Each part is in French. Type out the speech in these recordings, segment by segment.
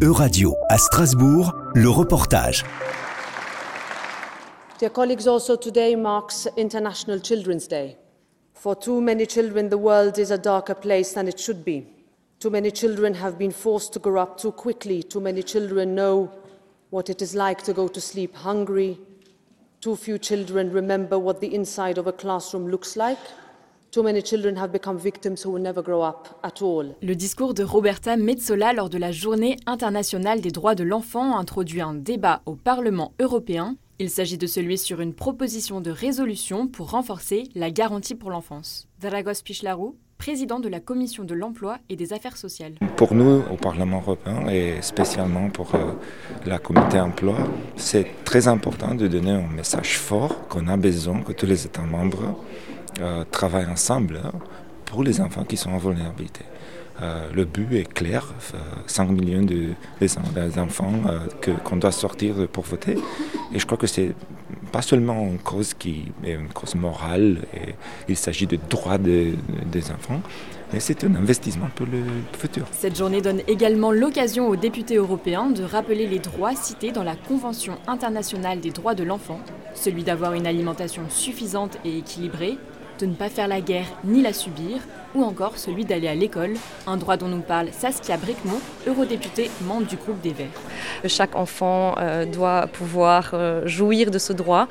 Euradio à Strasbourg, le reportage. Dear colleagues, also today marks International Children's Day. For too many children, the world is a darker place than it should be. Too many children have been forced to grow up too quickly. Too many children know what it is like to go to sleep hungry. Too few children remember what the inside of a classroom looks like. Le discours de Roberta Metsola lors de la Journée internationale des droits de l'enfant introduit un débat au Parlement européen. Il s'agit de celui sur une proposition de résolution pour renforcer la garantie pour l'enfance. Dragos président de la Commission de l'emploi et des affaires sociales. Pour nous, au Parlement européen, et spécialement pour euh, la comité emploi, c'est très important de donner un message fort qu'on a besoin que tous les États membres euh, travaillent ensemble pour les enfants qui sont en vulnérabilité. Euh, le but est clair, 5 euh, millions de, des enfants euh, qu'on doit sortir pour voter. Et je crois que c'est pas seulement une cause qui est une cause morale, il s'agit de droits des enfants, mais c'est un investissement pour le futur. Cette journée donne également l'occasion aux députés européens de rappeler les droits cités dans la Convention internationale des droits de l'enfant, celui d'avoir une alimentation suffisante et équilibrée, de ne pas faire la guerre ni la subir, ou encore celui d'aller à l'école, un droit dont nous parle Saskia Brickmont, eurodéputée membre du groupe des Verts. Chaque enfant euh, doit pouvoir euh, jouir de ce droit,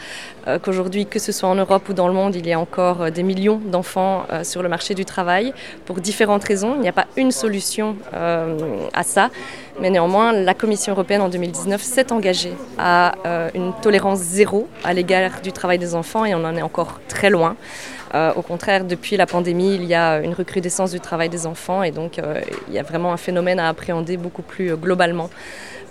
euh, qu'aujourd'hui, que ce soit en Europe ou dans le monde, il y a encore des millions d'enfants sur le marché du travail pour différentes raisons. Il n'y a pas une solution à ça, mais néanmoins, la Commission européenne en 2019 s'est engagée à une tolérance zéro à l'égard du travail des enfants et on en est encore très loin. Au contraire, depuis la pandémie, il y a une recrudescence du travail des enfants et donc euh, il y a vraiment un phénomène à appréhender beaucoup plus euh, globalement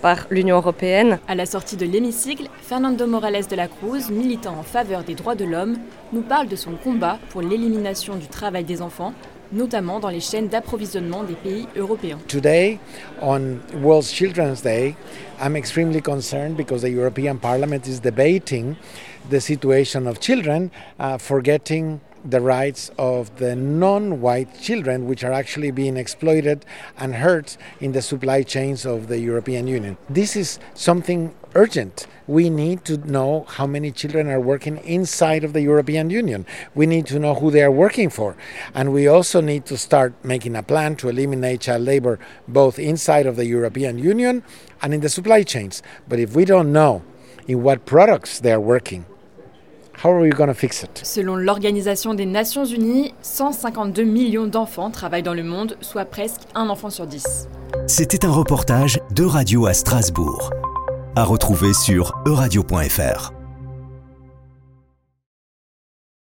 par l'Union européenne. À la sortie de l'hémicycle, Fernando Morales de la Cruz, militant en faveur des droits de l'homme, nous parle de son combat pour l'élimination du travail des enfants notamment dans les chaînes d'approvisionnement des pays européens. Today, on World Children's Day, I'm extremely concerned because the European Parliament is debating the situation of children, uh, forgetting the rights of the non white children, which are actually being exploited and hurt in the supply chains of the European Union. This is something urgent. We need to know how many children are working inside of the European Union. We need to know who they are working for. And we also need to start making a plan to eliminate child labor both inside of the European Union and in the supply chains. But if we don't know in what products they are working, How are to fix it? Selon l'Organisation des Nations Unies, 152 millions d'enfants travaillent dans le monde, soit presque un enfant sur dix. C'était un reportage de Radio à Strasbourg. À retrouver sur euradio.fr.